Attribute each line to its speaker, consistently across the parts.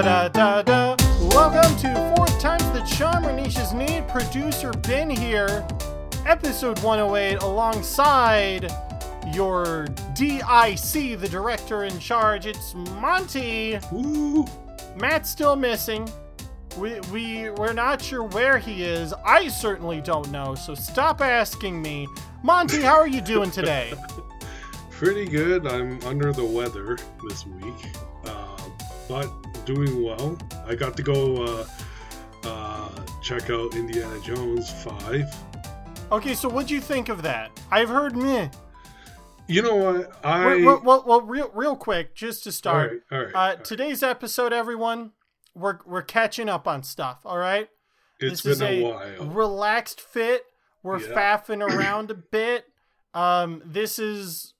Speaker 1: da da da. Welcome to Fourth Time's the Charm Niche's Need. Producer Ben here. Episode 108 alongside your DIC, the director in charge. It's Monty.
Speaker 2: Ooh.
Speaker 1: Matt's still missing. We, we, we're not sure where he is. I certainly don't know, so stop asking me. Monty, how are you doing today?
Speaker 2: Pretty good. I'm under the weather this week, uh, but doing well. I got to go uh, uh, check out Indiana Jones 5.
Speaker 1: Okay, so what'd you think of that? I've heard meh.
Speaker 2: You know what? I.
Speaker 1: Well, well, well, well real, real quick, just to start.
Speaker 2: right, all right.
Speaker 1: Uh,
Speaker 2: all right.
Speaker 1: today's episode, everyone, we're we're catching up on stuff. All right.
Speaker 2: It's
Speaker 1: this
Speaker 2: been
Speaker 1: is
Speaker 2: a,
Speaker 1: a
Speaker 2: while.
Speaker 1: relaxed fit. We're
Speaker 2: Yeah.
Speaker 1: faffing around a bit. Um, this is,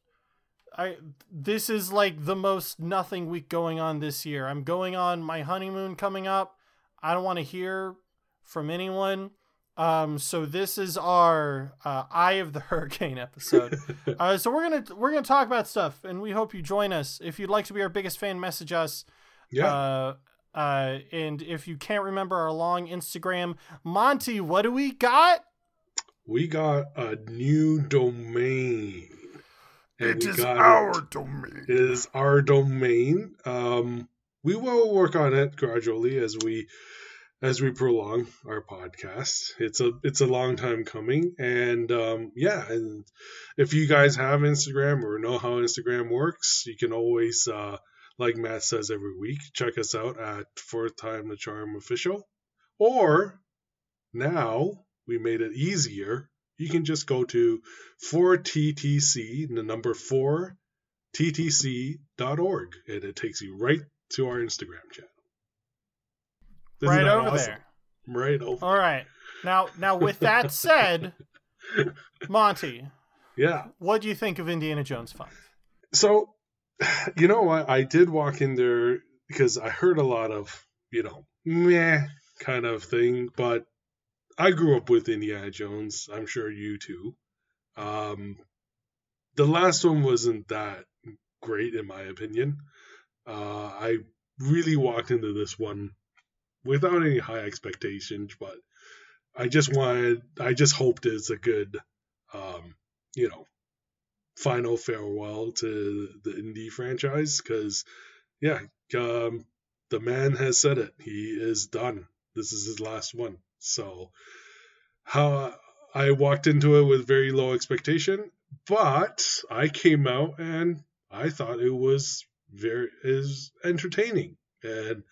Speaker 1: I this is like the most nothing week going on this year. I'm going on my honeymoon coming up. I don't want to hear from anyone. Um, so this is our uh, Eye of the Hurricane episode. uh, so we're gonna we're gonna talk about stuff, and we hope you join us. If you'd like to be our biggest fan, message us.
Speaker 2: yeah.
Speaker 1: Uh, uh, and if you can't remember our long Instagram, Monty, what do we got?
Speaker 2: we got a new domain. And our it.
Speaker 1: domain.
Speaker 2: It is our domain. Um, we will work on it gradually as we as we prolong our podcast. It's a it's a long time coming, and um, yeah, and if you guys have Instagram or know how Instagram works, you can always, uh, like Matt says every week, check us out at Fourth Time the Charm Official, or now we made it easier. You can just go to 4TTC, the number 4 ttc.org and it takes you right to our Instagram channel. Isn't
Speaker 1: Right over
Speaker 2: awesome?
Speaker 1: there.
Speaker 2: Right over.
Speaker 1: All right. Now, now with that said, Monty,
Speaker 2: Yeah.
Speaker 1: what do you think of Indiana Jones Five?
Speaker 2: So, you know what? I did walk in there because I heard a lot of, you know, meh kind of thing, but I grew up with Indiana Jones. I'm sure you too. Um, the last one wasn't that great, in my opinion. Uh, I really walked into this one without any high expectations, but I just wanted, I just hoped it's a good, um, you know, final farewell to the indie franchise because yeah um, the man has said it he is done this is his last one so how i walked into it with very low expectation but i came out and i thought it was very is entertaining and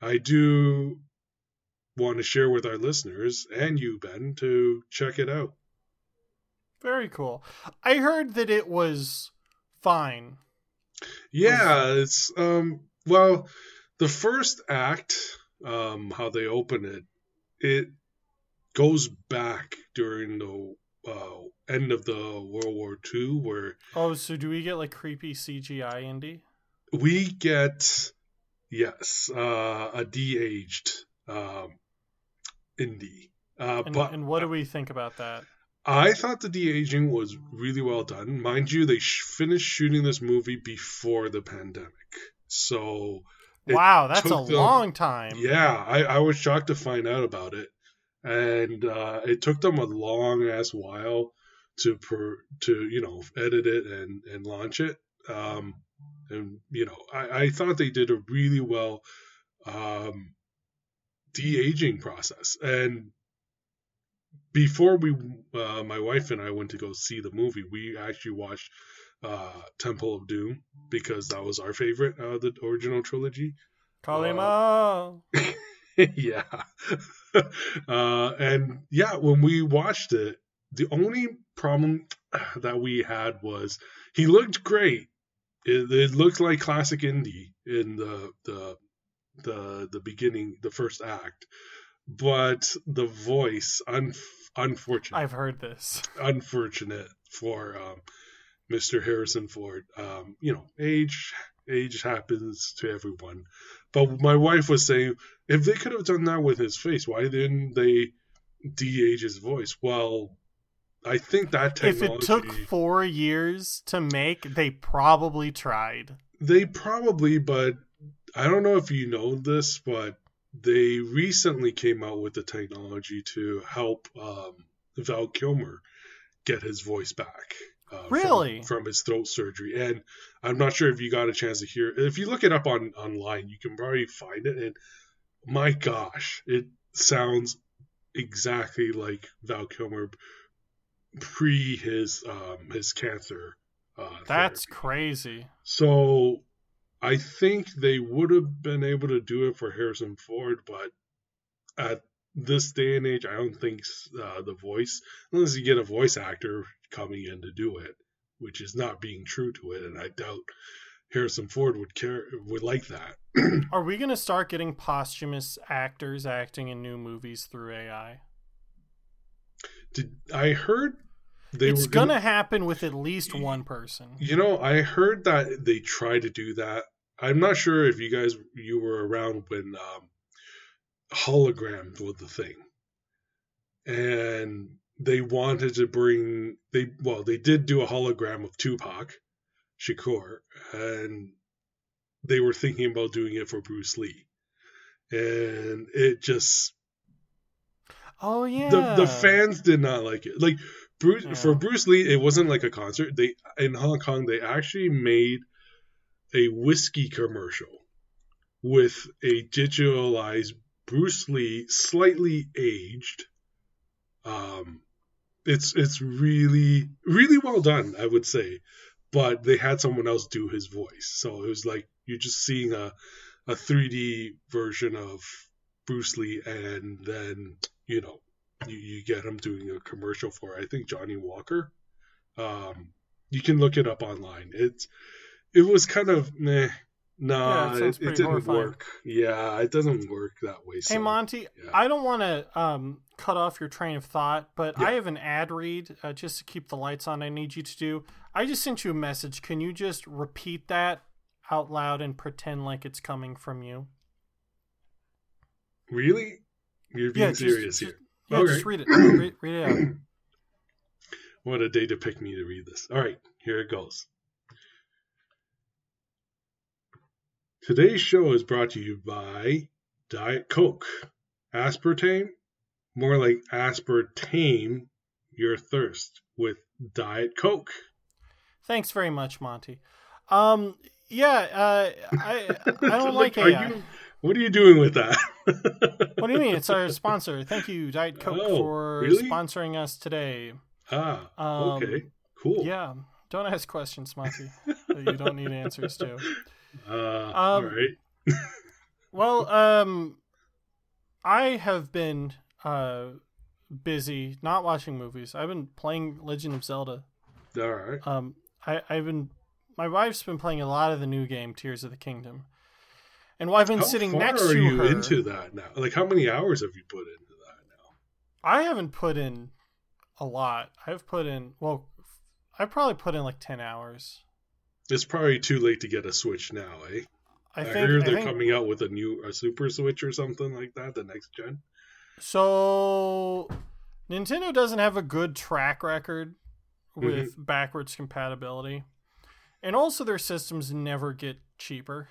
Speaker 2: i do want to share with our listeners and you ben to check it out
Speaker 1: Very cool. I heard that it was fine.
Speaker 2: Yeah, it's um well, the first act, um how they open it, it goes back during the uh, end of the World War II where
Speaker 1: Oh, so do we get like creepy CGI indie?
Speaker 2: we get yes, uh a de-aged um indie. Uh
Speaker 1: And,
Speaker 2: but
Speaker 1: and what do we think about that?
Speaker 2: I thought the de-aging was really well done. Mind you, they sh- finished shooting this movie before the pandemic. So It
Speaker 1: Wow, that's a
Speaker 2: them-
Speaker 1: long time.
Speaker 2: Yeah, I, I was shocked to find out about it, and uh, it took them a long ass while to per, to you know edit it and and launch it. Um, and you know, I, I thought they did a really well um, de aging process. And before we, uh, my wife and I went to go see the movie, we actually watched uh, Temple of Doom because that was our favorite, uh, the original trilogy.
Speaker 1: Kali Ma.
Speaker 2: yeah. uh, and yeah, when we watched it, the only problem that we had was he looked great. It, it looked like classic indie in the the the the beginning, the first act, but the voice, un, unfortunate,
Speaker 1: I've heard this.
Speaker 2: unfortunate for um, Mr. Harrison Ford. Um, you know, age age happens to everyone. But my wife was saying if they could have done that with his face, why didn't they de-age his voice? Well, I think that technology.
Speaker 1: If it took four years to make, they probably tried.
Speaker 2: they probably, but I don't know if you know this, but they recently came out with the technology to help um, Val Kilmer get his voice back. Uh,
Speaker 1: Really?
Speaker 2: From, from his throat surgery, and I'm not sure if you got a chance to hear. If you look it up on online, you can probably find it. And my gosh, it sounds exactly like Val Kilmer pre his um, his cancer. Uh,
Speaker 1: That's
Speaker 2: therapy.
Speaker 1: crazy.
Speaker 2: So I think they would have been able to do it for Harrison Ford, but at this day and age, I don't think uh, the voice, unless you get a voice actor coming in to do it, which is not being true to it, and I doubt Harrison Ford would care would like that.
Speaker 1: Are we going to start getting posthumous actors acting in new movies through AI?
Speaker 2: Did I heard they
Speaker 1: it's
Speaker 2: were gonna,
Speaker 1: gonna happen with at least one person.
Speaker 2: You know, I heard that they try to do that. I'm not sure if you guys you were around when um, holograms was the thing, and they wanted to bring they well they did do a hologram of Tupac Shakur, and they were thinking about doing it for Bruce Lee, and it just
Speaker 1: Oh yeah.
Speaker 2: the the fans did not like it. Like Bruce
Speaker 1: Yeah.
Speaker 2: for Bruce Lee, it wasn't like a concert. They in Hong Kong they actually made a whiskey commercial with a digitalized Bruce Lee, slightly aged. Um, it's it's really really well done, I would say. But they had someone else do his voice, so it was like you're just seeing a a 3D version of Bruce Lee, and then you know you, you get him doing a commercial for I think Johnnie Walker. Um, you can look it up online. It's it was kind of meh.
Speaker 1: Yeah, it
Speaker 2: it, didn't
Speaker 1: horrifying.
Speaker 2: work. Yeah, it doesn't work that way.
Speaker 1: Hey Monty,
Speaker 2: yeah.
Speaker 1: I don't want to um, cut off your train of thought, but
Speaker 2: Yeah.
Speaker 1: I have an ad read uh, just to keep the lights on. I need you to do. I just sent you a message. Can you just repeat that out loud and pretend like it's coming from you?
Speaker 2: Really, you're being serious
Speaker 1: just-
Speaker 2: here.
Speaker 1: Yeah,
Speaker 2: Okay.
Speaker 1: just read it. read, read it out.
Speaker 2: What a day to pick me to read this. All right, here it goes. Today's show is brought to you by Diet Coke. Aspartame, more like aspartame your thirst with Diet Coke.
Speaker 1: Thanks very much, Monty. Um, yeah, uh, I I don't like
Speaker 2: Are
Speaker 1: AI.
Speaker 2: you- what are you doing with that?
Speaker 1: What do you mean? It's our sponsor. Thank you, Diet Coke,
Speaker 2: Oh,
Speaker 1: for
Speaker 2: really?
Speaker 1: sponsoring us today.
Speaker 2: ah,
Speaker 1: Um,
Speaker 2: okay, cool.
Speaker 1: Yeah, don't ask questions, Monty. that you don't need answers to.
Speaker 2: Uh, all
Speaker 1: Um,
Speaker 2: right.
Speaker 1: Well, um, I have been uh busy not watching movies. I've been playing Legend of Zelda.
Speaker 2: All right.
Speaker 1: Um, I I've been my wife's been playing a lot of the new game Tears of the Kingdom, and while I've been
Speaker 2: How
Speaker 1: sitting next
Speaker 2: are
Speaker 1: to
Speaker 2: you
Speaker 1: her,
Speaker 2: into that now? Like, how many hours have you put into that now?
Speaker 1: I haven't put in a lot. I've put in well, I've probably put in like ten hours.
Speaker 2: It's probably too late to get a Switch now, eh?
Speaker 1: I
Speaker 2: I,
Speaker 1: think,
Speaker 2: heard
Speaker 1: I
Speaker 2: they're
Speaker 1: think
Speaker 2: coming out with a new a Super Switch or something like that, the next gen.
Speaker 1: so. Nintendo doesn't have a good track record with
Speaker 2: Mm-hmm.
Speaker 1: backwards compatibility, and also their systems never get cheaper,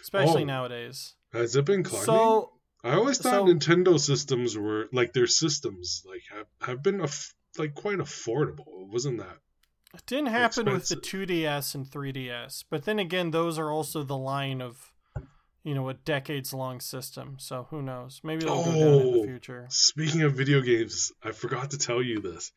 Speaker 1: especially
Speaker 2: Oh.
Speaker 1: nowadays.
Speaker 2: Has it been climbing?
Speaker 1: So
Speaker 2: I always thought
Speaker 1: so-
Speaker 2: Nintendo systems were like their systems like have, have been like quite affordable. Wasn't that?
Speaker 1: It didn't happen with the 2DS and 3DS, but then again, those are also the line of, you know, a decades long system. So who knows? Maybe they'll go down in the
Speaker 2: Oh.
Speaker 1: future.
Speaker 2: Speaking of video games, I forgot to tell you this.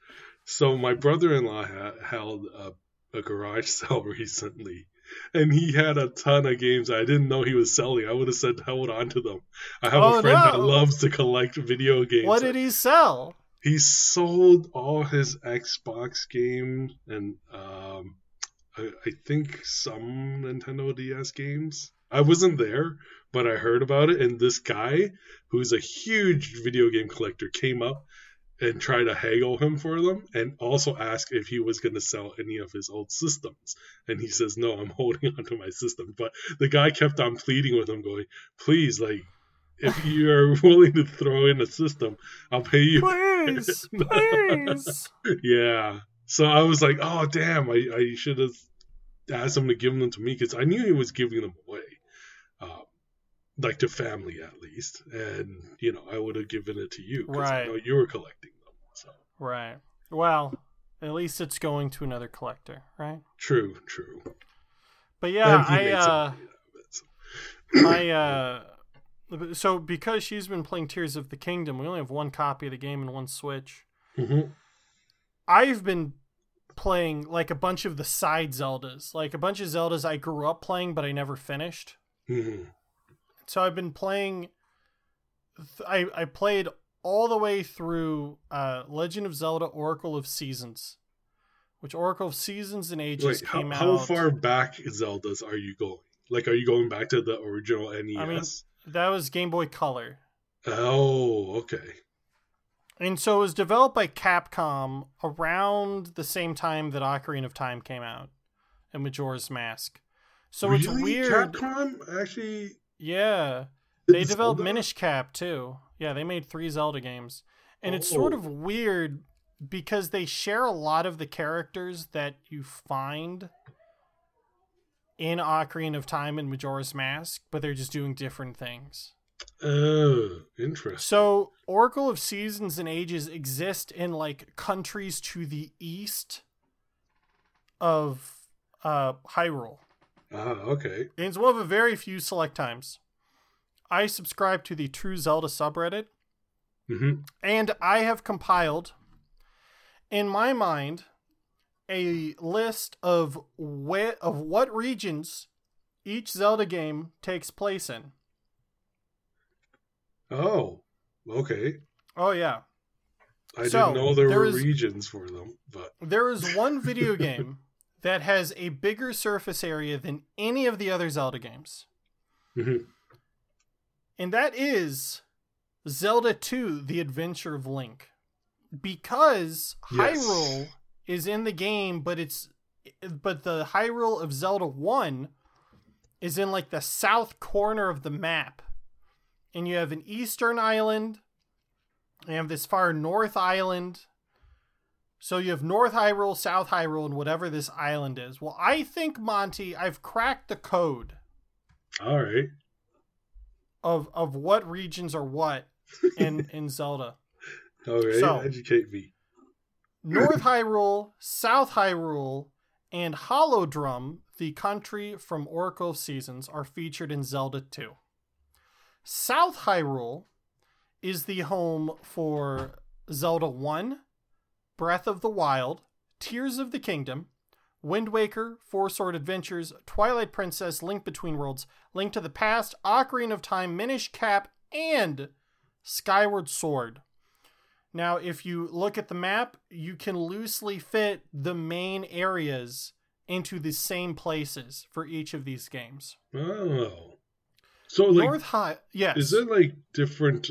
Speaker 2: So my brother-in-law ha- held a, a garage sale recently, and he had a ton of games I didn't know he was selling. I would have said hold on to them. I have
Speaker 1: Oh,
Speaker 2: a friend that loves to collect video games.
Speaker 1: What did he sell?
Speaker 2: He sold all his Xbox games and um, I, I think some Nintendo DS games. I wasn't there, but I heard about it. And this guy, who's a huge video game collector, came up and tried to haggle him for them, and also asked if he was going to sell any of his old systems. And he says, "No, I'm holding on to my system." But the guy kept on pleading with him, going, "Please, like." If you are willing to throw in a system, I'll pay you
Speaker 1: Please, please.
Speaker 2: yeah. So I was like, oh damn, I, I should have asked him to give them to me because I knew he was giving them away. like to family at least, and you know I would have given it to you because
Speaker 1: Right.
Speaker 2: I know you were collecting them. So
Speaker 1: Right. Well, at least it's going to another collector, right?
Speaker 2: true, true.
Speaker 1: But yeah, I uh
Speaker 2: money out of it, so.
Speaker 1: my uh so because she's been playing Tears of the Kingdom, we only have one copy of the game and one Switch.
Speaker 2: Mhm.
Speaker 1: I've been playing like a bunch of the side Zeldas, like a bunch of Zeldas I grew up playing but I never finished.
Speaker 2: Mhm.
Speaker 1: So I've been playing I I played all the way through uh Legend of Zelda Oracle of Seasons, which Oracle of Seasons and Ages
Speaker 2: Wait,
Speaker 1: came
Speaker 2: how
Speaker 1: out.
Speaker 2: How far back Zeldas are you going? Like, are you going back to the original NES?
Speaker 1: That was Game Boy Color.
Speaker 2: oh, okay.
Speaker 1: And so it was developed by Capcom around the same time that Ocarina of Time came out and Majora's Mask. So it's
Speaker 2: Really?
Speaker 1: weird.
Speaker 2: Capcom actually.
Speaker 1: Yeah. They developed
Speaker 2: Zelda?
Speaker 1: Minish Cap too. Yeah, they made three Zelda games. And it's sort
Speaker 2: Oh.
Speaker 1: of weird because they share a lot of the characters that you find in Ocarina of Time and Majora's Mask, but they're just doing different things.
Speaker 2: Oh, interesting.
Speaker 1: So, Oracle of Seasons and Ages exist in like countries to the east of uh, Hyrule.
Speaker 2: Ah, okay.
Speaker 1: And it's one of a very few select times. I subscribe to the True Zelda subreddit,
Speaker 2: hmm
Speaker 1: and I have compiled, in my mind, a list of where of what regions each Zelda game takes place in.
Speaker 2: Oh, okay.
Speaker 1: Oh yeah,
Speaker 2: I
Speaker 1: So,
Speaker 2: didn't know there,
Speaker 1: there
Speaker 2: were
Speaker 1: is-
Speaker 2: regions for them, but
Speaker 1: There is one video game that has a bigger surface area than any of the other Zelda games,
Speaker 2: Mhm.
Speaker 1: and that is Zelda 2 The Adventure of Link. Because
Speaker 2: Yes.
Speaker 1: Hyrule is in the game, but it's but the Hyrule of Zelda 1 is in like the south corner of the map. And you have an eastern island, you have this far north island, so you have North Hyrule, South Hyrule, and whatever this island is. Well, I think Monty, I've cracked the code
Speaker 2: all right.
Speaker 1: of of what regions are what in in Zelda.
Speaker 2: All right.
Speaker 1: So-
Speaker 2: Educate me.
Speaker 1: North Hyrule, South Hyrule, and Holodrum, the country from Oracle of Seasons, are featured in Zelda 2. South Hyrule is the home for Zelda 1, Breath of the Wild, Tears of the Kingdom, Wind Waker, Four Sword Adventures, Twilight Princess, Link Between Worlds, Link to the Past, Ocarina of Time, Minish Cap, and Skyward Sword. Now, if you look at the map, you can loosely fit the main areas into the same places for each of these games.
Speaker 2: Oh. So like
Speaker 1: North High, yes.
Speaker 2: is it like different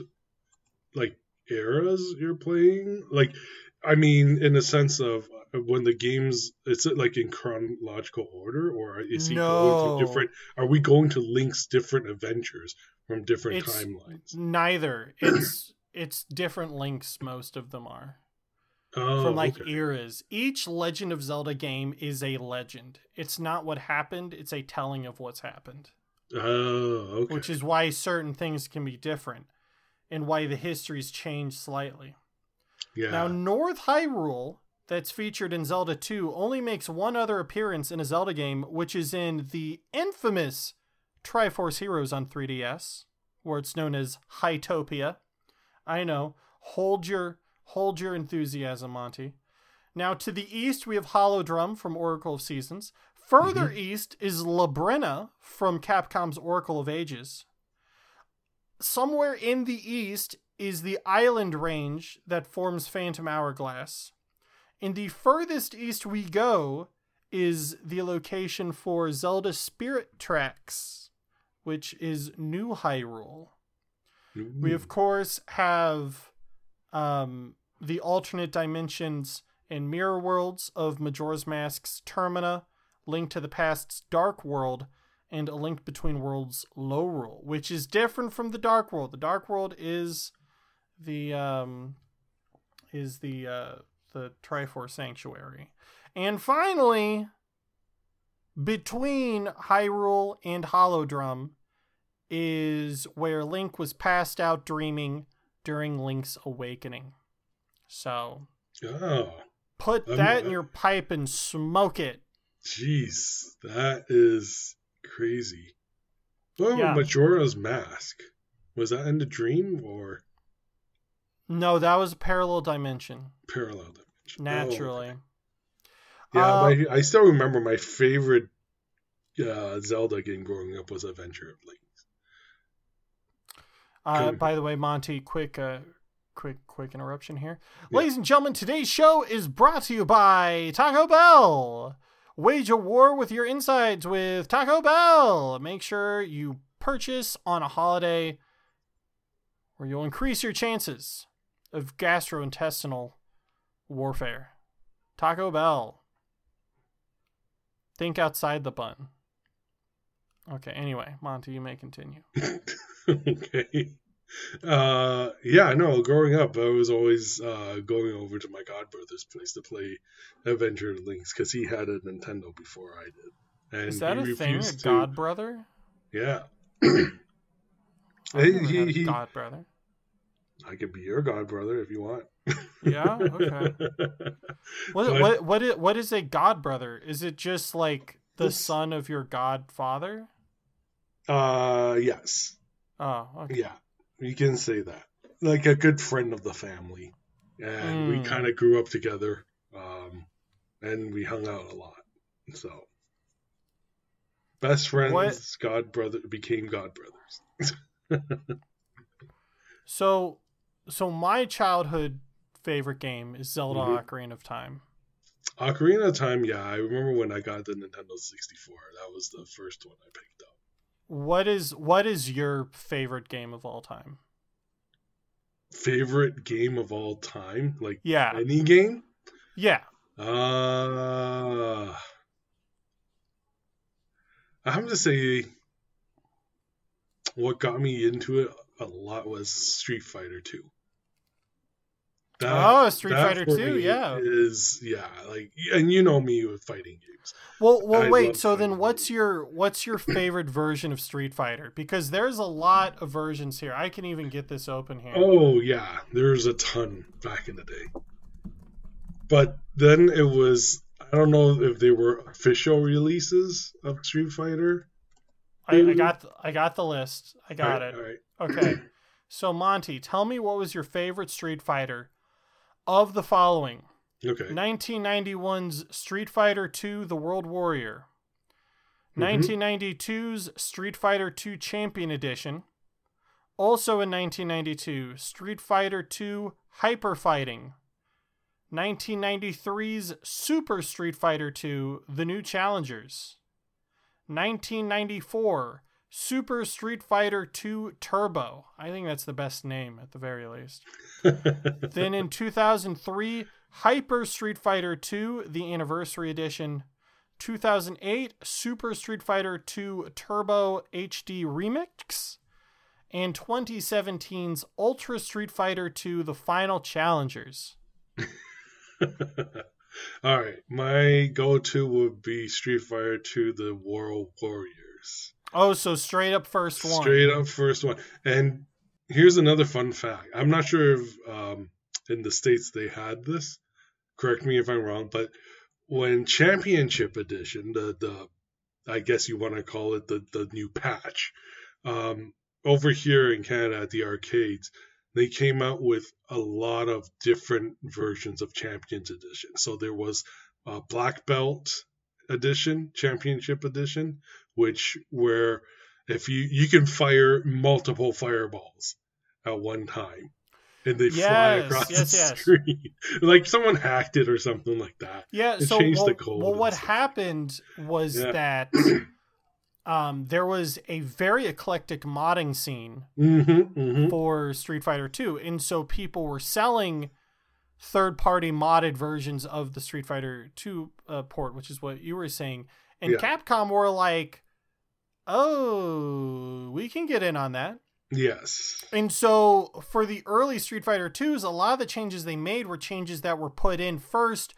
Speaker 2: like eras you're playing? Like I mean in the sense of uh, when the games is it like in chronological order or is he going
Speaker 1: No.
Speaker 2: through different are we going to Link's different adventures from different
Speaker 1: It's-
Speaker 2: timelines?
Speaker 1: Neither. It's it's different links. Most of them are
Speaker 2: Oh,
Speaker 1: from like
Speaker 2: okay.
Speaker 1: eras. Each Legend of Zelda game is a legend. It's not what happened. It's a telling of what's happened.
Speaker 2: Oh, okay.
Speaker 1: which is why certain things can be different and why the histories change slightly.
Speaker 2: yeah.
Speaker 1: Now, North Hyrule, that's featured in Zelda 2, only makes one other appearance in a Zelda game, which is in the infamous Triforce Heroes on 3DS, where it's known as Hytopia. I know. Hold your hold your enthusiasm, Monty. Now to the east we have Holodrum from Oracle of Seasons. Further mm-hmm. east is Labrynna from Capcom's Oracle of Ages. Somewhere in the east is the island range that forms Phantom Hourglass. In the furthest east we go is the location for Zelda Spirit Tracks, which is New Hyrule. We of course have um, the alternate dimensions and mirror worlds of Majora's Mask's Termina, Link to the Past's Dark World, and A Link Between Worlds Lorule, which is different from the Dark World. The Dark World is the um, is the uh, the Triforce Sanctuary, and finally, between Hyrule and Holodrum is where Link was passed out dreaming during Link's awakening. So
Speaker 2: Oh,
Speaker 1: put
Speaker 2: Um,
Speaker 1: that in your pipe and smoke it.
Speaker 2: jeez, that is crazy. Oh,
Speaker 1: Yeah.
Speaker 2: Majora's Mask was that in the dream or
Speaker 1: No, that was a parallel dimension.
Speaker 2: parallel dimension? Oh,
Speaker 1: Naturally.
Speaker 2: Yeah,
Speaker 1: Uh,
Speaker 2: my, I still remember my favorite uh, Zelda game growing up was Adventure of Link.
Speaker 1: Uh, by the way, Monty, quick, uh, quick, quick interruption here.
Speaker 2: Yeah.
Speaker 1: Ladies and gentlemen, today's show is brought to you by Taco Bell. Wage a war with your insides with Taco Bell. Make sure you purchase on a holiday where you'll increase your chances of gastrointestinal warfare. Taco Bell. Think outside the bun. Okay, anyway, Monty, you may continue.
Speaker 2: okay. Uh, yeah, no. Growing up, I was always uh, going over to my godbrother's place to play Adventure Links because he had a Nintendo before I did. And
Speaker 1: Is that a thing, a
Speaker 2: to-
Speaker 1: god brother?
Speaker 2: Yeah.
Speaker 1: I've
Speaker 2: He- he-
Speaker 1: had a
Speaker 2: he-
Speaker 1: god.
Speaker 2: I could be your godbrother if you want.
Speaker 1: Yeah, okay. What
Speaker 2: But-
Speaker 1: what what is, what is a godbrother? Is it just like the son of your godfather?
Speaker 2: Uh, yes.
Speaker 1: Oh, okay.
Speaker 2: Yeah, you can say that. Like a good friend of the family. And we
Speaker 1: Mm.
Speaker 2: kind of grew up together. Um, and we hung out a lot. So, best friends,
Speaker 1: What-
Speaker 2: god brother became god brothers.
Speaker 1: So so my childhood favorite game is Zelda
Speaker 2: Mhm.
Speaker 1: Ocarina of Time.
Speaker 2: Ocarina of Time, yeah, I remember when I got the Nintendo 64. That was the first one I picked up.
Speaker 1: What is what is your favorite game of all time?
Speaker 2: Favorite game of all time? Like
Speaker 1: Yeah.
Speaker 2: any game?
Speaker 1: Yeah.
Speaker 2: Uh, I have to say, what got me into it a lot was Street Fighter 2.
Speaker 1: Oh, Street
Speaker 2: that
Speaker 1: Fighter 2, yeah.
Speaker 2: Is yeah, like and you know me with fighting games.
Speaker 1: Well, well,
Speaker 2: I
Speaker 1: wait. So then, what's your what's your favorite version of Street Fighter? Because there's a lot of versions here. I can even get this open here.
Speaker 2: Oh yeah, there's a ton back in the day. But then it was I don't know if they were official releases of Street Fighter.
Speaker 1: I, I got th- I got the list. I got it.
Speaker 2: All right.
Speaker 1: Okay. So Monty, tell me what was your favorite Street Fighter of the following:
Speaker 2: Okay.
Speaker 1: 1991's Street Fighter II: The World Warrior,
Speaker 2: Mhm.
Speaker 1: 1992's Street Fighter II Champion Edition, also in 1992 Street Fighter II Hyper Fighting, 1993's Super Street Fighter II: The New Challengers, 1994 Super Street Fighter 2 Turbo. I think that's the best name at the very least. then in 2003, Hyper Street Fighter 2, the Anniversary Edition. 2008, Super Street Fighter 2 Turbo HD Remix. And 2017's Ultra Street Fighter 2 the Final Challengers.
Speaker 2: All right, my go-to would be Street Fighter 2: The World Warriors.
Speaker 1: Oh, so straight up first one.
Speaker 2: Straight up first one. And here's another fun fact. I'm not sure if um, in the states they had this. Correct me if I'm wrong, but when Championship Edition, the the I guess you want to call it the the new patch, um, over here in Canada at the arcades, they came out with a lot of different versions of Champions Edition. So there was uh, Black Belt Edition, Championship Edition, which where if you you can fire multiple fireballs at one time and they fly across
Speaker 1: yes,
Speaker 2: the
Speaker 1: yes.
Speaker 2: screen like someone hacked it or something like that
Speaker 1: Yeah,
Speaker 2: It
Speaker 1: so
Speaker 2: changed
Speaker 1: well,
Speaker 2: the code
Speaker 1: well what happened was
Speaker 2: Yeah.
Speaker 1: that um, there was a very eclectic modding scene
Speaker 2: mm-hmm, mm-hmm.
Speaker 1: for Street Fighter 2 and so people were selling third party modded versions of the Street Fighter 2 uh, port which is what you were saying. And
Speaker 2: Yeah.
Speaker 1: Capcom were like oh we can get in on that.
Speaker 2: Yes.
Speaker 1: And so for the early Street Fighter 2s a lot of the changes they made were changes that were put in first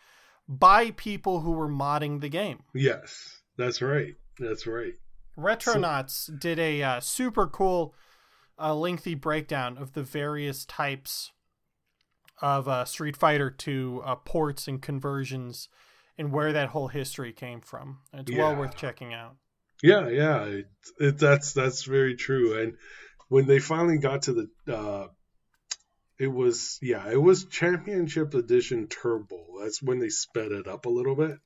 Speaker 1: by people who were modding the game.
Speaker 2: Yes. That's right. That's right.
Speaker 1: Retronauts did a uh, super cool, uh, lengthy breakdown of the various types of uh, Street Fighter 2 uh, ports and conversions, and where that whole history came from. It's well worth checking out.
Speaker 2: Yeah, yeah, it, it, that's that's very true. And when they finally got to the, uh, it was yeah, it was Championship Edition Turbo. That's when they sped it up a little bit.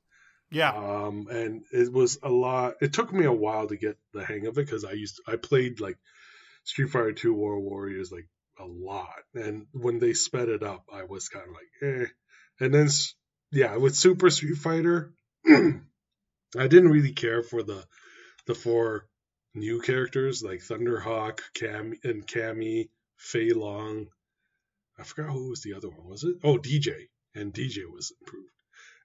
Speaker 1: Yeah,
Speaker 2: Um, and it was a lot. It took me a while to get the hang of it because I used I played like Street Fighter Two War Warriors like a lot, and when they sped it up, I was kind of like eh. And then yeah, with Super Street Fighter, I didn't really care for the the four new characters like Thunderhawk, Cam, and Cammy, Fei Long. I forgot who was the other one. Was it? Oh, Dee Jay, and Dee Jay was improved.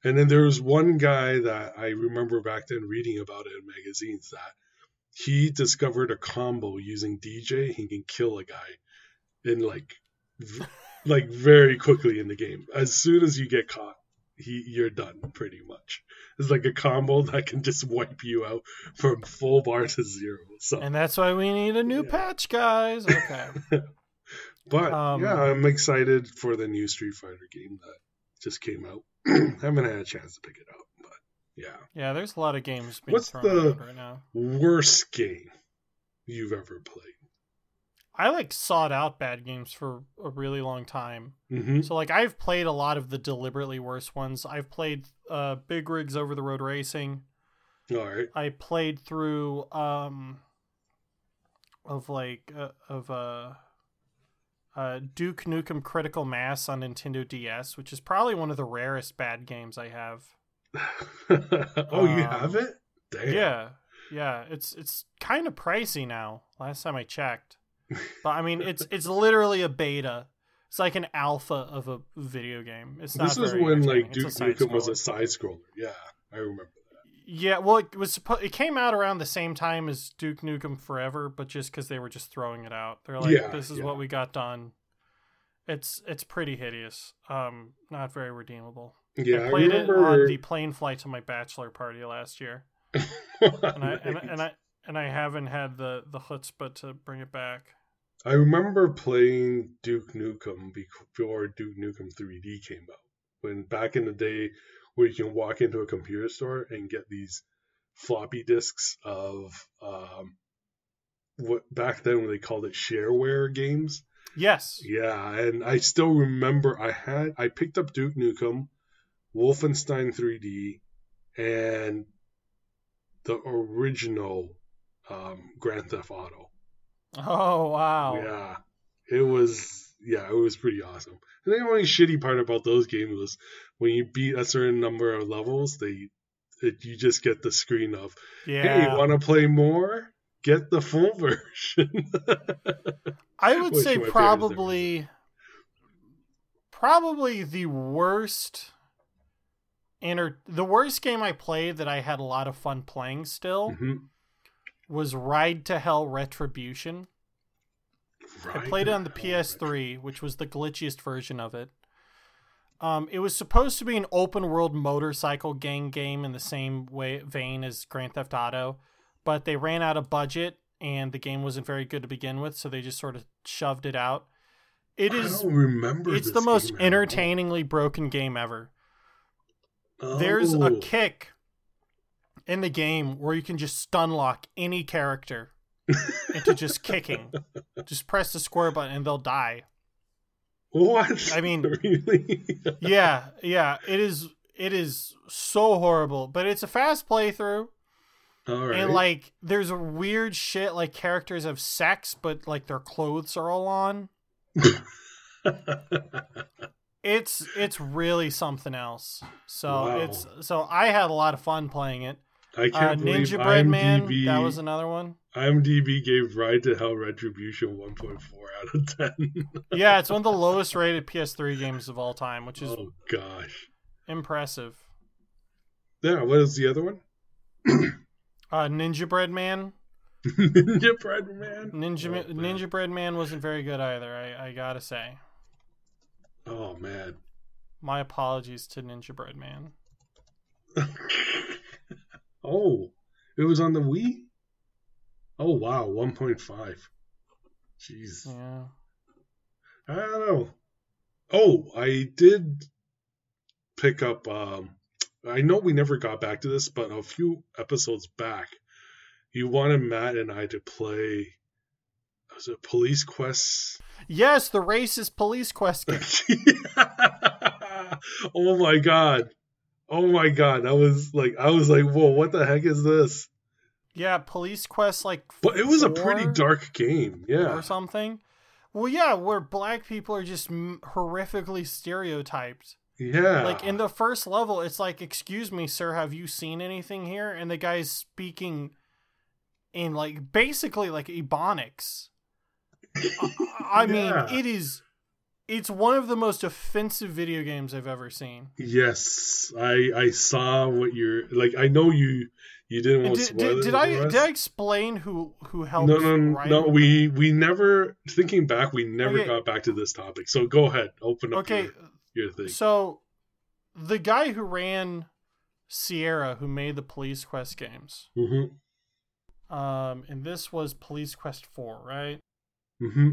Speaker 2: And then there was one guy that I remember back then reading about it in magazines that he discovered a combo using Dee Jay. He can kill a guy in like v- like very quickly in the game. As soon as you get caught, he you're done pretty much. It's like a combo that can just wipe you out from full bar to zero. So
Speaker 1: and that's why we need a new
Speaker 2: Yeah.
Speaker 1: patch, guys. Okay.
Speaker 2: But
Speaker 1: Um,
Speaker 2: yeah, I'm excited for the new Street Fighter game that just came out. I haven't had a chance to pick it up, but yeah.
Speaker 1: yeah, there's a lot of games being
Speaker 2: What's
Speaker 1: thrown
Speaker 2: the-
Speaker 1: around right now.
Speaker 2: Worst game you've ever played?
Speaker 1: I like sought out bad games for a really long time.
Speaker 2: Mm-hmm.
Speaker 1: So like I've played a lot of the deliberately worse ones. I've played uh Big Rigs Over the Road Racing.
Speaker 2: All right.
Speaker 1: I played through um of like uh, of uh uh Duke Nukem Critical Mass on Nintendo DS, which is probably one of the rarest bad games I have.
Speaker 2: oh, you
Speaker 1: Um,
Speaker 2: have it? Damn.
Speaker 1: Yeah. Yeah, it's it's kind of pricey now. Last time I checked. But I mean, it's it's literally a beta. It's like an alpha of a video game. It's not
Speaker 2: This is when like. Duke
Speaker 1: It's a side
Speaker 2: Nukem was a side scroller. Yeah, I remember that.
Speaker 1: Yeah, well, it was suppo- it came out around the same time as Duke Nukem Forever, but just because they were just throwing it out, they're like,
Speaker 2: Yeah,
Speaker 1: "This is
Speaker 2: yeah.
Speaker 1: what we got done." It's it's pretty hideous. Um, not very redeemable.
Speaker 2: Yeah,
Speaker 1: I
Speaker 2: I,
Speaker 1: played it on the plane flight to my bachelor party last year, and I and, and I and I haven't had the the chutzpah to bring it back.
Speaker 2: I remember playing Duke Nukem before Duke Nukem 3D came out. When back in the day, where you can walk into a computer store and get these floppy disks of um, what back then when they called it shareware games.
Speaker 1: Yes.
Speaker 2: Yeah, and I still remember I had I picked up Duke Nukem, Wolfenstein 3D, and the original um, Grand Theft Auto.
Speaker 1: Oh wow.
Speaker 2: Yeah, it was. Yeah, it was pretty awesome. And the only shitty part about those games was when you beat a certain number of levels, they it, you just get the screen of,
Speaker 1: Yeah.
Speaker 2: "Hey, want to play more? Get the full version."
Speaker 1: I would
Speaker 2: Which
Speaker 1: say probably probably the worst enter the worst game I played that I had a lot of fun playing still
Speaker 2: Mhm.
Speaker 1: Was Ride to Hell Retribution. I played it on the PS3, which was the glitchiest version of it. Um, it was supposed to be an open world motorcycle gang game in the same way vein as Grand Theft Auto, but they ran out of budget and the game wasn't very good to begin with, so they just sort of shoved it out. It is
Speaker 2: remember.
Speaker 1: it's the most entertainingly broken game ever. There's a
Speaker 2: Oh.
Speaker 1: kick in the game where you can just stun lock any character into just kicking. Just press the square button and they'll die.
Speaker 2: What?
Speaker 1: I mean-
Speaker 2: really?
Speaker 1: Yeah, yeah, it is it is so horrible, but it's a fast playthrough
Speaker 2: all right.
Speaker 1: and like there's a weird shit like characters have sex but like their clothes are all on. It's it's really something else. So
Speaker 2: Wow.
Speaker 1: it's so I had a lot of fun playing it.
Speaker 2: I
Speaker 1: Uh,
Speaker 2: can't believe
Speaker 1: Ninjabread Man,
Speaker 2: IMDb,
Speaker 1: that was another one.
Speaker 2: IMDb gave Ride to Hell Retribution 1.4 out of 10.
Speaker 1: Yeah, it's one of the lowest rated PS3 games of all time, which is
Speaker 2: oh gosh.
Speaker 1: impressive.
Speaker 2: Yeah, what is the other one?
Speaker 1: Uh, Ninjabread Man,
Speaker 2: Ninjabread Man.
Speaker 1: Ninja
Speaker 2: Oh, man.
Speaker 1: Ninjabread Man wasn't very good either. I, I gotta say.
Speaker 2: Oh man.
Speaker 1: My apologies to Ninjabread Man.
Speaker 2: oh, it was on the Wii. Oh wow, 1.5. Jeez.
Speaker 1: Yeah.
Speaker 2: I don't know. Oh, I did pick up um I know we never got back to this, but a few episodes back, you wanted Matt and I to play was it Police Quest?
Speaker 1: Yes, the racist police quest game.
Speaker 2: oh my god. Oh my god. That was like I was like, whoa, what the heck is this?
Speaker 1: Yeah, police quest like
Speaker 2: But it was a pretty dark game. Yeah.
Speaker 1: or something. Well, yeah, where black people are just horrifically stereotyped.
Speaker 2: Yeah.
Speaker 1: Like in the first level, it's like, "Excuse me, sir, have you seen anything here?" And the guy's speaking in like basically like ebonics. I, I mean,
Speaker 2: Yeah.
Speaker 1: it is. It's one of the most offensive video games I've ever seen.
Speaker 2: Yes, I I saw what you're like. I know you you didn't want to
Speaker 1: Did,
Speaker 2: spoil
Speaker 1: did,
Speaker 2: it
Speaker 1: did I did I explain who who helped?
Speaker 2: no, no,
Speaker 1: write
Speaker 2: no. We we never thinking back. We never
Speaker 1: Okay.
Speaker 2: got back to this topic. So go ahead, open up
Speaker 1: Okay,
Speaker 2: your, your thing.
Speaker 1: so the guy who ran Sierra, who made the Police Quest games,
Speaker 2: hmm
Speaker 1: um, and this was Police Quest Four, right?
Speaker 2: hmm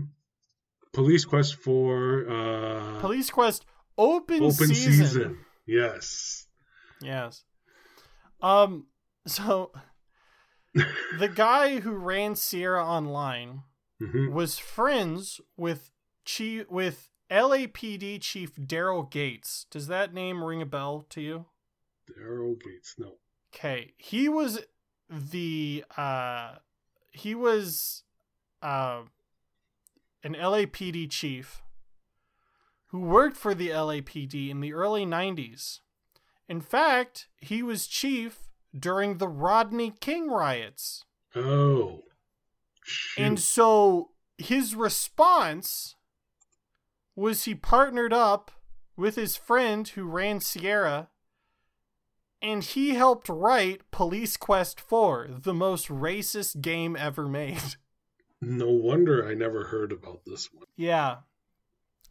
Speaker 2: Police Quest for uh,
Speaker 1: Police Quest Open,
Speaker 2: open
Speaker 1: season.
Speaker 2: season. Yes.
Speaker 1: Yes. Um. So the guy who ran Sierra Online
Speaker 2: hmm
Speaker 1: was friends with chief with LAPD Chief Daryl Gates. Does that name ring a bell to you?
Speaker 2: Daryl Gates. No.
Speaker 1: Okay, he was the uh he was uh an LAPD chief who worked for the LAPD in the early 90s. In fact, he was chief during the Rodney King riots.
Speaker 2: Oh. Shoot.
Speaker 1: And so his response was he partnered up with his friend who ran Sierra and he helped write Police Quest 4, the most racist game ever made.
Speaker 2: no wonder I never heard about this one.
Speaker 1: yeah.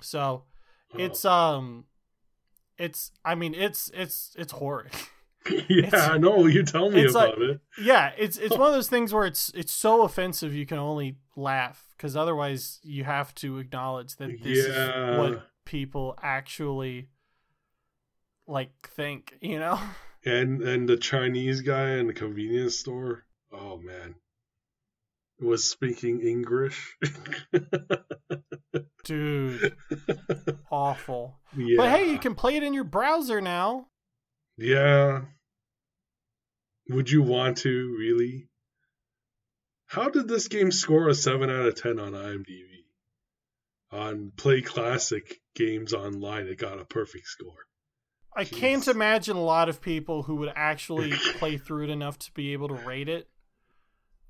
Speaker 1: So,
Speaker 2: Oh.
Speaker 1: it's um it's I mean it's it's it's horrid.
Speaker 2: yeah, I know. you tell me
Speaker 1: it's
Speaker 2: about
Speaker 1: like-
Speaker 2: it.
Speaker 1: yeah, it's it's one of those things where it's it's so offensive you can only laugh cuz otherwise you have to acknowledge that this
Speaker 2: Yeah.
Speaker 1: is what people actually like think, you know?
Speaker 2: And and the Chinese guy in the convenience store. Oh man. Was speaking English.
Speaker 1: Dude, awful.
Speaker 2: yeah.
Speaker 1: But hey, you can play it in your browser now.
Speaker 2: Yeah. Would you want to really? How did this game score a 7 out of 10 on IMDb? On Play Classic Games Online, it got a perfect score.
Speaker 1: I
Speaker 2: Jeez.
Speaker 1: can't imagine a lot of people who would actually play through it enough to be able to rate it.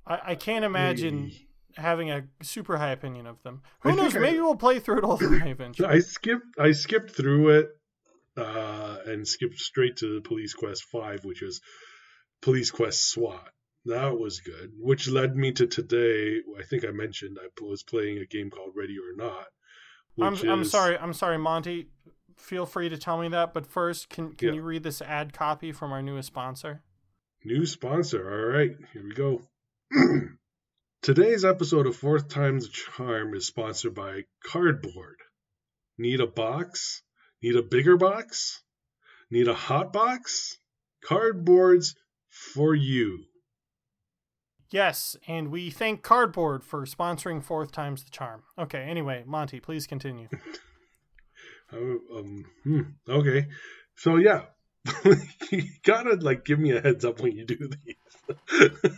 Speaker 1: I, I can't imagine
Speaker 2: Hey.
Speaker 1: having a super high opinion of them. Who
Speaker 2: I
Speaker 1: knows?
Speaker 2: I-
Speaker 1: Maybe we'll play through it all the way eventually.
Speaker 2: I skipped I skipped through it uh, and skipped straight to Police Quest 5, which was Police Quest SWAT. That was good, which led me to today. I think I mentioned I was playing a game called Ready or Not.
Speaker 1: I'm,
Speaker 2: which
Speaker 1: I'm sorry. I'm sorry, Monty. Feel free to tell me that, but first, can can
Speaker 2: Yeah.
Speaker 1: you read this ad copy from our newest sponsor?
Speaker 2: New sponsor. All right, here we go. Today's episode of Fourth Time's the Charm is sponsored by Cardboard. Need a box? Need a bigger box? Need a hot box? Cardboard's for you.
Speaker 1: Yes, and we thank Cardboard for sponsoring Fourth Time's the Charm. Okay, anyway, Monty, please continue.
Speaker 2: Oh, um, hmm, okay. So yeah, you gotta like give me a heads up when you do these.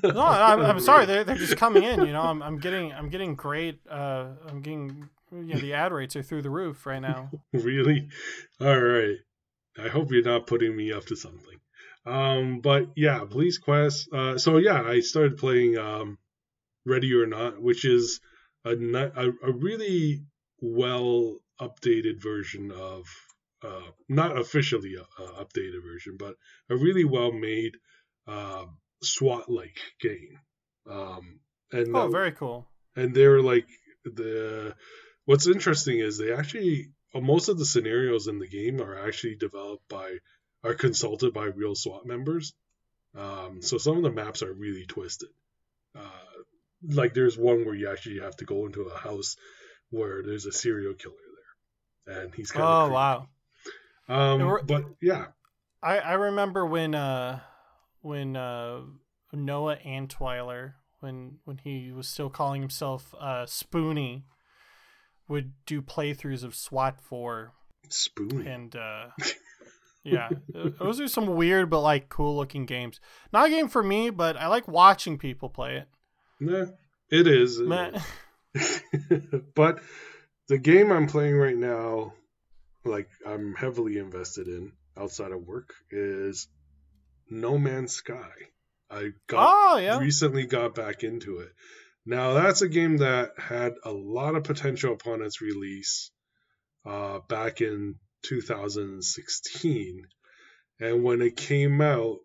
Speaker 1: No, I'm, I'm sorry, they're, they're just coming in. You know, I'm, I'm getting I'm getting great. Uh, I'm getting you know the ad rates are through the roof right now.
Speaker 2: really? All right. I hope you're not putting me up to something. Um, but yeah, Police Quest. Uh, so yeah, I started playing um, Ready or Not, which is a a, a really well updated version of uh, not officially a, a updated version, but a really well made uh, SWAT like game. Um, and
Speaker 1: Oh, very cool.
Speaker 2: and they're like the what's interesting is they actually uh, most of the scenarios in the game are actually developed by are consulted by real SWAT members. Um, so some of the maps are really twisted. Uh, like there's one where you actually have to go into a house where there's a serial killer there, and he's kind of
Speaker 1: Oh wow.
Speaker 2: Um, but yeah,
Speaker 1: I I remember when uh when uh Noah Antweiler when when he was still calling himself uh Spoony would do playthroughs of SWAT 4
Speaker 2: Spoon.
Speaker 1: and uh yeah those are some weird but like cool looking games not a game for me but i like watching people play it
Speaker 2: Nah, it is. it
Speaker 1: Man,
Speaker 2: is. but the game I'm playing right now, like I'm heavily invested in outside of work, is No Man's Sky. I got
Speaker 1: oh yeah
Speaker 2: recently got back into it. Now that's a game that had a lot of potential upon its release uh, back in 2016, and when it came out,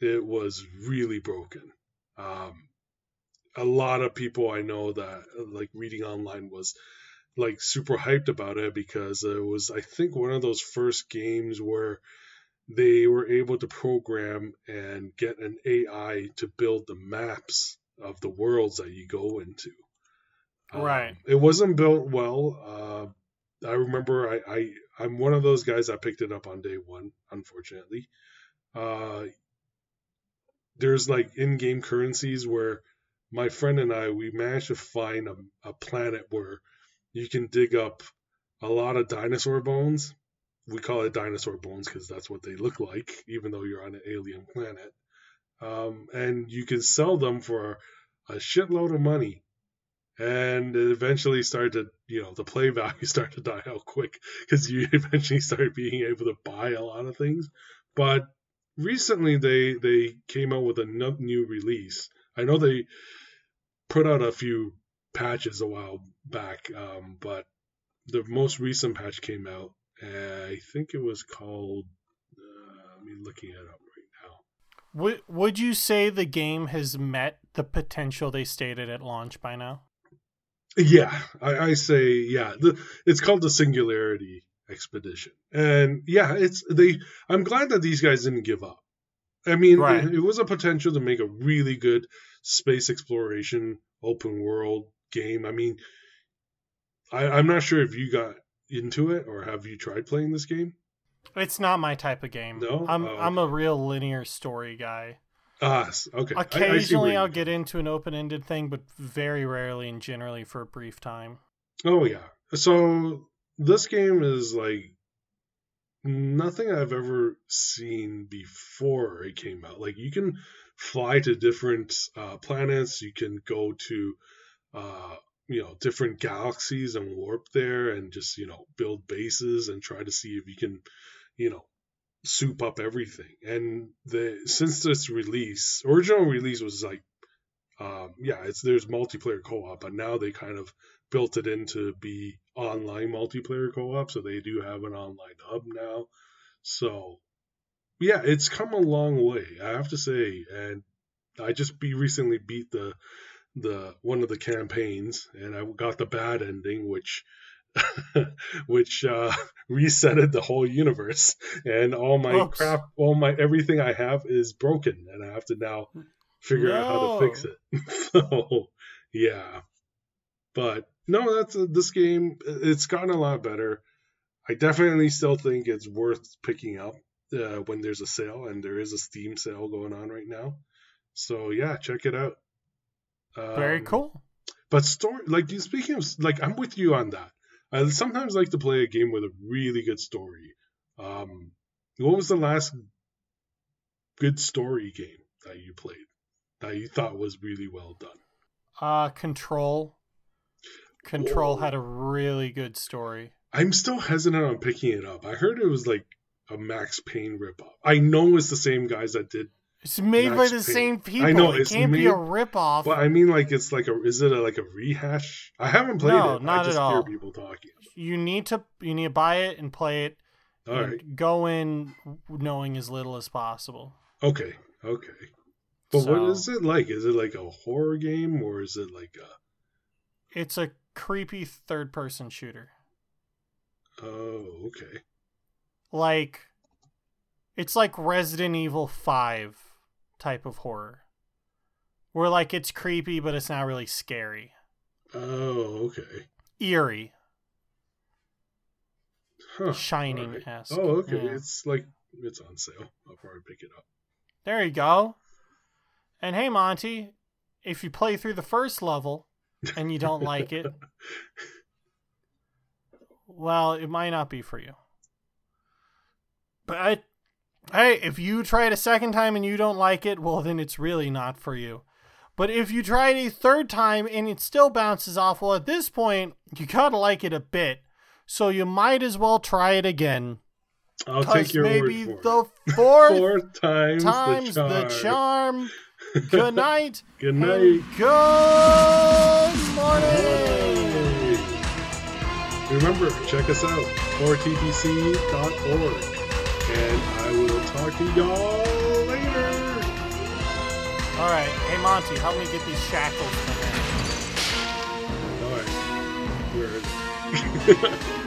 Speaker 2: it was really broken. Um, a lot of people I know that like reading online was like super hyped about it because it was I think one of those first games where they were able to program and get an AI to build the maps of the worlds that you go into. Um,
Speaker 1: Right.
Speaker 2: it wasn't built well. Uh, I remember I, I I'm one of those guys that picked it up on day one, unfortunately. Uh, there's like in-game currencies where my friend and I we managed to find a, a planet where you can dig up a lot of dinosaur bones. We call it dinosaur bones because that's what they look like, even though you're on an alien planet. Um, and you can sell them for a shitload of money. And it eventually started to, you know, the play value started to die out quick because you eventually started being able to buy a lot of things. But recently they they came out with a new release. I know they put out a few patches a while back, um, but the most recent patch came out. And I think it was called. Uh, I'm looking it up right now.
Speaker 1: would, would you say the game has met the potential they stated at launch by now
Speaker 2: Yeah, I, I say yeah. The, it's called the Singularity Expedition, and yeah, it's they. I'm glad that these guys didn't give up. I mean,
Speaker 1: Right.
Speaker 2: it, it was a potential to make a really good space exploration open world game. I mean, I, I'm not sure if you got into it or have you tried playing this game.
Speaker 1: it's not my type of game
Speaker 2: No?
Speaker 1: i'm
Speaker 2: Oh,
Speaker 1: i'm a real linear story guy
Speaker 2: Ah, okay. I- I
Speaker 1: occasionally i'll get into an open-ended thing but very rarely and generally for a brief time
Speaker 2: Oh yeah. So this game is like nothing I've ever seen before it came out. Like you can fly to different uh, planets, you can go to uh, you know different galaxies and warp there, and just you know build bases and try to see if you can you know soup up everything. And the since this release, original release was like um, yeah, it's there's multiplayer co-op, but now they kind of built it in to be online multiplayer co-op, so they do have an online hub now. So yeah, it's come a long way, I have to say, and I just be recently beat the the one of the campaigns, and I got the bad ending, which which uh, resetted the whole universe, and all my
Speaker 1: Oops.
Speaker 2: crap, all my everything I have is broken, and I have to now figure out how to fix it. so yeah, but no, that's this game. It's gotten a lot better. I definitely still think it's worth picking up uh, when there's a sale, and there is a Steam sale going on right now. So yeah, check it out.
Speaker 1: Very
Speaker 2: Um,
Speaker 1: cool
Speaker 2: But story, like speaking of, like I'm with you on that. I sometimes like to play a game with a really good story. Um, what was the last good story game that you played that you thought was really well done?
Speaker 1: uh control control
Speaker 2: Whoa.
Speaker 1: had a really good story
Speaker 2: I'm still hesitant on picking it up. I heard it was like a Max Payne ripoff. I know it's the same guys that did,
Speaker 1: It's made
Speaker 2: Max
Speaker 1: by the
Speaker 2: Payne.
Speaker 1: same people.
Speaker 2: I know,
Speaker 1: it can't be a
Speaker 2: made-
Speaker 1: ripoff.
Speaker 2: but I mean, like it's like a is it a, like a rehash? I haven't played
Speaker 1: No,
Speaker 2: it.
Speaker 1: not
Speaker 2: I
Speaker 1: at
Speaker 2: just
Speaker 1: all.
Speaker 2: hear people talking.
Speaker 1: you need to you need to buy it and play it.
Speaker 2: All right,
Speaker 1: Go in knowing as little as possible.
Speaker 2: okay, okay. But what
Speaker 1: So-
Speaker 2: is it like? Is it like a horror game or is it like a
Speaker 1: It's a creepy third person shooter.
Speaker 2: oh okay
Speaker 1: Like it's like Resident Evil 5 type of horror. where like it's creepy, but it's not really scary.
Speaker 2: Oh, okay.
Speaker 1: Eerie,
Speaker 2: Huh.
Speaker 1: shining esque.
Speaker 2: Oh, okay. It's like it's on sale. I'll probably pick it up.
Speaker 1: There you go. And hey, Monty, if you play through the first level and you don't like it, well, it might not be for you. But I, hey, if you try it a second time and you don't like it, well, then it's really not for you. But if you try it a third time and it still bounces off, well, at this point, you gotta like it a bit. So you might as well try it again.
Speaker 2: I'll take your
Speaker 1: maybe
Speaker 2: word for
Speaker 1: the
Speaker 2: it.
Speaker 1: fourth
Speaker 2: Fourth times,
Speaker 1: times
Speaker 2: the
Speaker 1: the
Speaker 2: charm.
Speaker 1: charm. Good night.
Speaker 2: Good night.
Speaker 1: Good morning.
Speaker 2: Remember, check us out, 4ttc.org. And I will talk to y'all later.
Speaker 1: All right. Hey, Monty, help me get these shackles.
Speaker 2: All right. We're